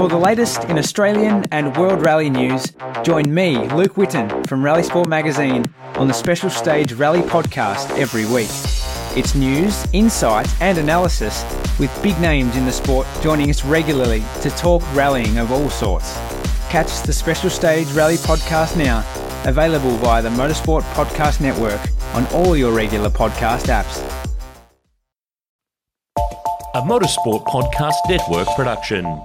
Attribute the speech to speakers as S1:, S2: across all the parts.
S1: For the latest in Australian and world rally news, join me, Luke Whitten from Rally Sport Magazine, on the Special Stage Rally podcast every week. It's news, insight, and analysis with big names in the sport joining us regularly to talk rallying of all sorts. Catch the Special Stage Rally podcast now, available via the Motorsport Podcast Network on all your regular podcast apps.
S2: A Motorsport Podcast Network production.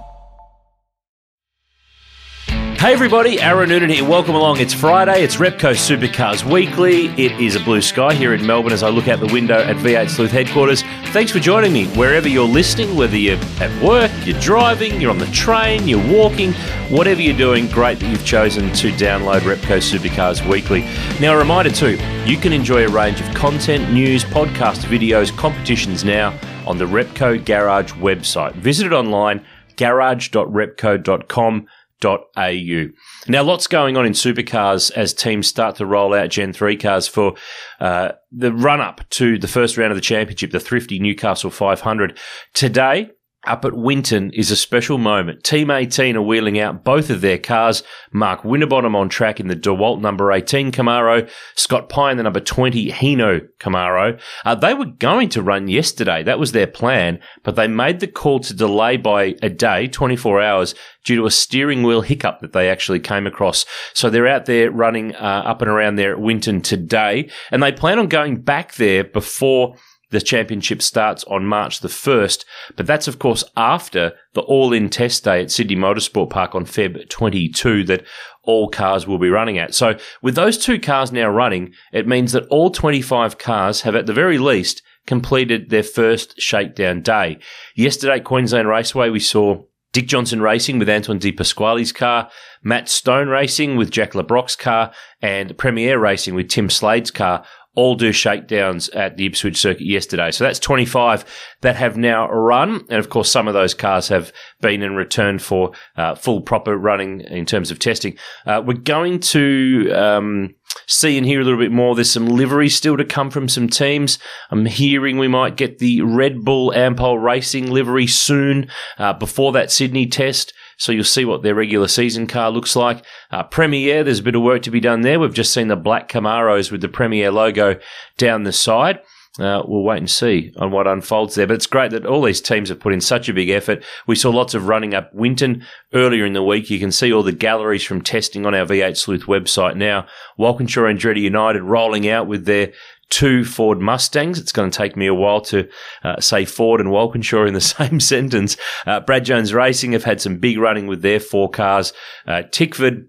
S2: Hey everybody, Aaron Noonan here. Welcome along. It's Friday. It's Repco Supercars Weekly. It is a blue sky here in Melbourne as I look out the window at V8 Sleuth headquarters. Thanks for joining me wherever you're listening, whether you're at work, you're driving, you're on the train, you're walking, whatever you're doing. Great that you've chosen to download Repco Supercars Weekly. Now, a reminder too, you can enjoy a range of content, news, podcasts, videos, competitions now on the Repco Garage website. Visit it online, garage.repco.com au. Now, lots going on in supercars as teams start to roll out Gen 3 cars for uh, the run up to the first round of the championship, the Thrifty Newcastle 500. Today, up at Winton is a special moment. Team 18 are wheeling out both of their cars. Mark Winterbottom on track in the DeWalt number 18 Camaro, Scott Pye the number 20 Hino Camaro. Uh, they were going to run yesterday. That was their plan, but they made the call to delay by a day, 24 hours, due to a steering wheel hiccup that they actually came across. So they're out there running uh, up and around there at Winton today, and they plan on going back there before the championship starts on March the 1st, but that's of course after the all-in test day at Sydney Motorsport Park on Feb 22 that all cars will be running at. So with those two cars now running, it means that all 25 cars have at the very least completed their first shakedown day. Yesterday, Queensland Raceway, we saw Dick Johnson Racing with Anton De Pasquale's car, Matt Stone Racing with Jack Le Brocq's car, and Premier Racing with Tim Slade's car all do shakedowns at the Ipswich circuit yesterday. So that's 25 that have now run. And of course, some of those cars have been in return for uh, full proper running in terms of testing. Uh, we're going to um, see and hear a little bit more. There's some livery still to come from some teams. I'm hearing we might get the Red Bull Ampol Racing livery soon uh, before that Sydney test. So you'll see what their regular season car looks like. Uh, Premier, there's a bit of work to be done there. We've just seen the black Camaros with the Premier logo down the side. Uh, we'll wait and see on what unfolds there. But it's great that all these teams have put in such a big effort. We saw lots of running up Winton earlier in the week. You can see all the galleries from testing on our V8 Sleuth website now. Walkinshaw and Andretti United rolling out with their two Ford Mustangs. It's going to take me a while to uh, say Ford and Walkinshaw in the same sentence. Uh, Brad Jones Racing have had some big running with their four cars. Uh, Tickford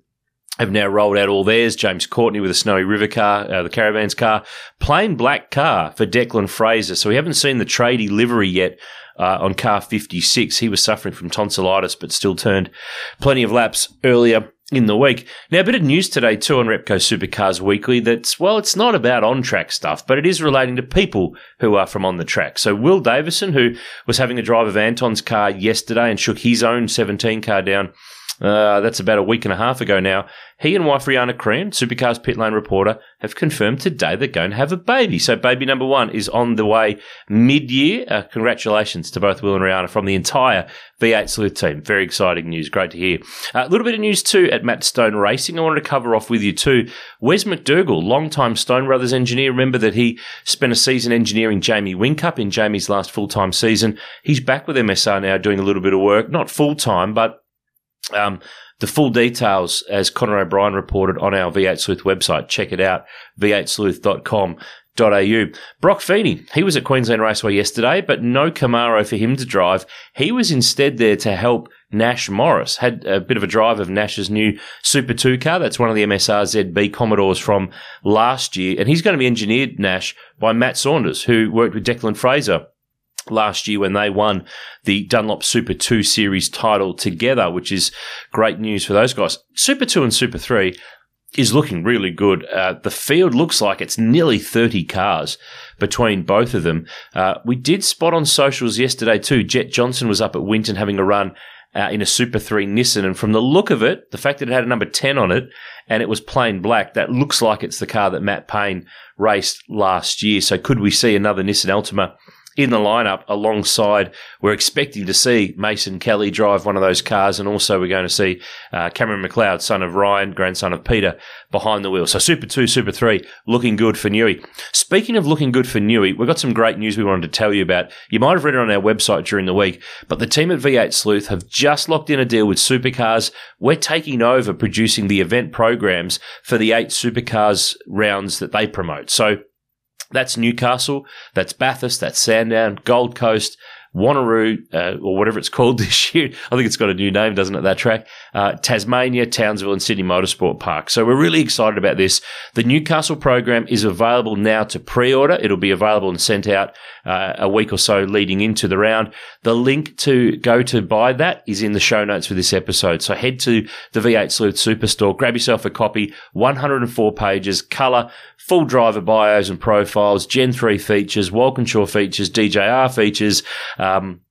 S2: have now rolled out all theirs. James Courtney with a Snowy River car, uh, the Caravans car, plain black car for Declan Fraser. So we haven't seen the tradie livery yet uh, on car 56. He was suffering from tonsillitis, but still turned plenty of laps earlier in the week. Now, a bit of news today too on Repco Supercars Weekly that's, well, it's not about on track stuff, but it is relating to people who are from on the track. So, Will Davison, who was having a drive of Anton's car yesterday and shook his own 17 car down uh, that's about a week and a half ago now. He and wife Riana Crehan, Supercars pit lane reporter, have confirmed today they're going to have a baby. So baby number one is on the way mid-year. Uh, congratulations to both Will and Riana from the entire V8 Sleuth team. Very exciting news. Great to hear. Uh, a little bit of news too at Matt Stone Racing. I wanted to cover off with you too. Wes McDougall, long-time Stone Brothers engineer. Remember that he spent a season engineering Jamie Whincup in Jamie's last full-time season. He's back with MSR now doing a little bit of work. Not full-time, but um, the full details, as Conor O'Brien reported on our V8 Sleuth website, check it out, v8sleuth.com. Au. Brock Feeney, he was at Queensland Raceway yesterday, but no Camaro for him to drive. He was instead there to help Nash Morris. Had a bit of a drive of Nash's new Super 2 car. That's one of the MSR ZB Commodores from last year. And he's going to be engineered, Nash, by Matt Saunders, who worked with Declan Fraser last year when they won the Dunlop Super 2 Series title together, which is great news for those guys. Super 2 and Super 3 is looking really good. Uh, the field looks like it's nearly 30 cars between both of them. Uh, we did spot on socials yesterday too. Jett Johnson was up at Winton having a run uh, in a Super 3 Nissan. And from the look of it, the fact that it had a number 10 on it and it was plain black, that looks like it's the car that Matt Payne raced last year. So could we see another Nissan Altima in the lineup alongside. We're expecting to see Mason Kelly drive one of those cars, and also we're going to see uh, Cameron McLeod, son of Ryan, grandson of Peter, behind the wheel. So Super 2, Super 3, looking good for Newey. Speaking of looking good for Newey, we've got some great news we wanted to tell you about. You might have read it on our website during the week, but the team at V8 Sleuth have just locked in a deal with Supercars. We're taking over producing the event programs for the eight Supercars rounds that they promote. So that's Newcastle, that's Bathurst, that's Sandown, Gold Coast, Wanneroo, uh, or whatever it's called this year. I think it's got a new name, doesn't it, that track? Uh, Tasmania, Townsville, and Sydney Motorsport Park. So we're really excited about this. The Newcastle program is available now to pre order. It'll be available and sent out uh, a week or so leading into the round. The link to go to buy that is in the show notes for this episode. So head to the V8 Sleuth Superstore, grab yourself a copy, 104 pages, colour, full driver bios and profiles, Gen 3 features, Walkinshaw features, DJR features. Um,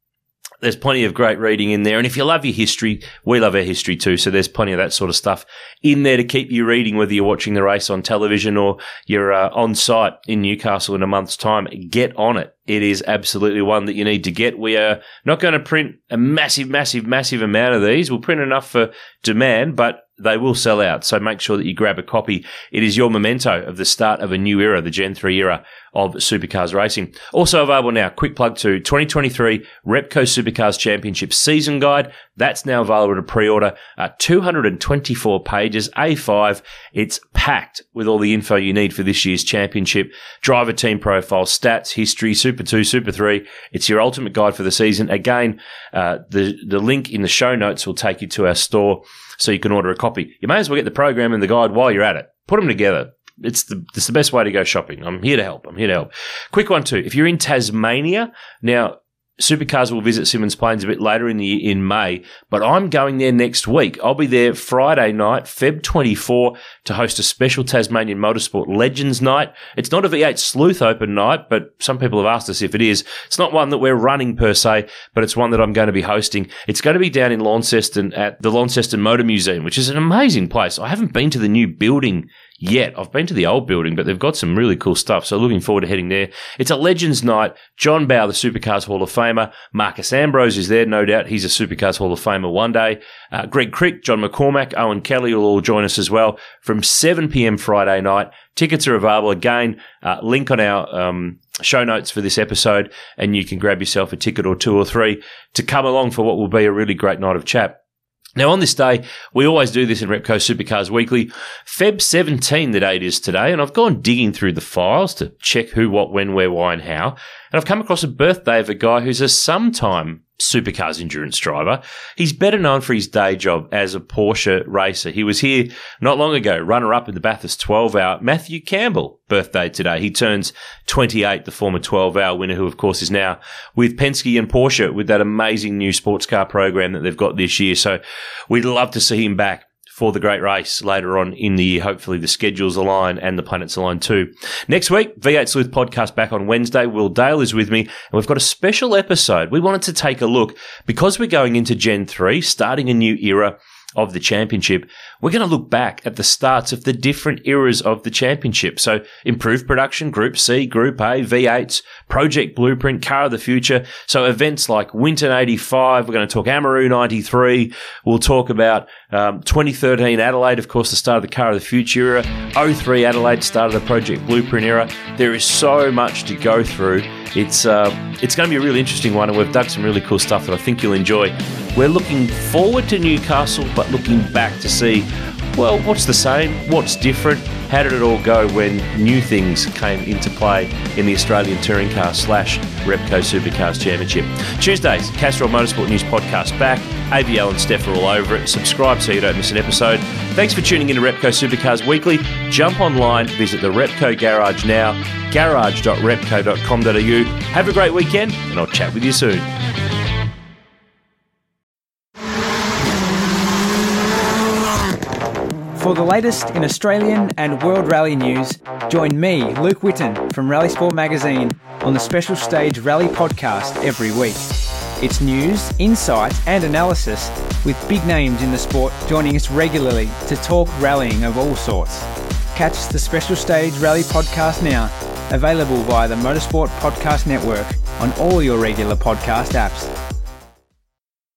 S2: there's plenty of great reading in there. And if you love your history, we love our history too. So there's plenty of that sort of stuff in there to keep you reading, whether you're watching the race on television or you're uh, on site in Newcastle in a month's time. Get on it. It is absolutely one that you need to get. We are not going to print a massive, massive, massive amount of these. We'll print enough for demand, but they will sell out. So make sure that you grab a copy. It is your memento of the start of a new era, the Gen 3 era of supercars racing. Also available now, quick plug to 2023 Repco Supercars Championship season guide. That's now available to pre-order. Uh, 224 pages, A5. It's packed with all the info you need for this year's championship. Driver team profile, stats, history, Super 2, Super 3. It's your ultimate guide for the season. Again, uh, the, the link in the show notes will take you to our store so you can order a copy. You may as well get the program and the guide while you're at it. Put them together. It's the it's the best way to go shopping. I'm here to help. I'm here to help. Quick one too. If you're in Tasmania now, Supercars will visit Symmons Plains a bit later in the in May, but I'm going there next week. I'll be there Friday night, Feb 24, to host a special Tasmanian Motorsport Legends Night. It's not a V8 Sleuth Open night, but some people have asked us if it is. It's not one that we're running per se, but it's one that I'm going to be hosting. It's going to be down in Launceston at the Launceston Motor Museum, which is an amazing place. I haven't been to the new building yet. I've been to the old building, but they've got some really cool stuff. So looking forward to heading there. It's a Legends night. John Bowe, the Supercars Hall of Famer. Marcos Ambrose is there, no doubt. He's a Supercars Hall of Famer one day. Uh, Greg Crick, John McCormack, Owen Kelly will all join us as well from 7 p.m. Friday night. Tickets are available again. Uh, link on our um, show notes for this episode, and you can grab yourself a ticket or two or three to come along for what will be a really great night of chat. Now, on this day, we always do this in Repco Supercars Weekly. Feb 17, the date is today, and I've gone digging through the files to check who, what, when, where, why, and how. And I've come across a birthday of a guy who's a sometime supercars endurance driver. He's better known for his day job as a Porsche racer. He was here not long ago, runner up in the Bathurst 12 hour. Matthew Campbell, birthday today. He turns 28, the former 12 hour winner, who of course is now with Penske and Porsche with that amazing new sports car program that they've got this year. So we'd love to see him back for the great race later on in the year. Hopefully the schedules align and the planets align too. Next week, V8 Sleuth podcast back on Wednesday. Will Dale is with me and we've got a special episode. We wanted to take a look because we're going into Gen 3, starting a new era of the championship, we're going to look back at the starts of the different eras of the championship. So improved production, Group C, Group A, V8s, Project Blueprint, Car of the Future. So events like Winton 85, we're going to talk Amaroo 93. We'll talk about um, 2013 Adelaide, of course, the start of the Car of the Future era. 03 Adelaide, start of the Project Blueprint era. There is so much to go through. It's uh, it's going to be a really interesting one, and we've dug some really cool stuff that I think you'll enjoy. We're looking forward to Newcastle, but looking back to see, well, what's the same, what's different, how did it all go when new things came into play in the Australian Touring Car slash Repco Supercars Championship. Tuesdays, Castrol Motorsport News podcast back. AVL and Steph are all over it. Subscribe so you don't miss an episode. Thanks for tuning in to Repco Supercars Weekly. Jump online, visit the Repco Garage now, garage.repco.com.au. Have a great weekend, and I'll chat with you soon.
S1: For the latest in Australian and World Rally news, join me, Luke Whitten, from Rally Sport Magazine on the Special Stage Rally podcast every week. It's news, insight, and analysis with big names in the sport joining us regularly to talk rallying of all sorts. Catch the Special Stage Rally podcast now available via the Motorsport Podcast Network on all your regular podcast apps.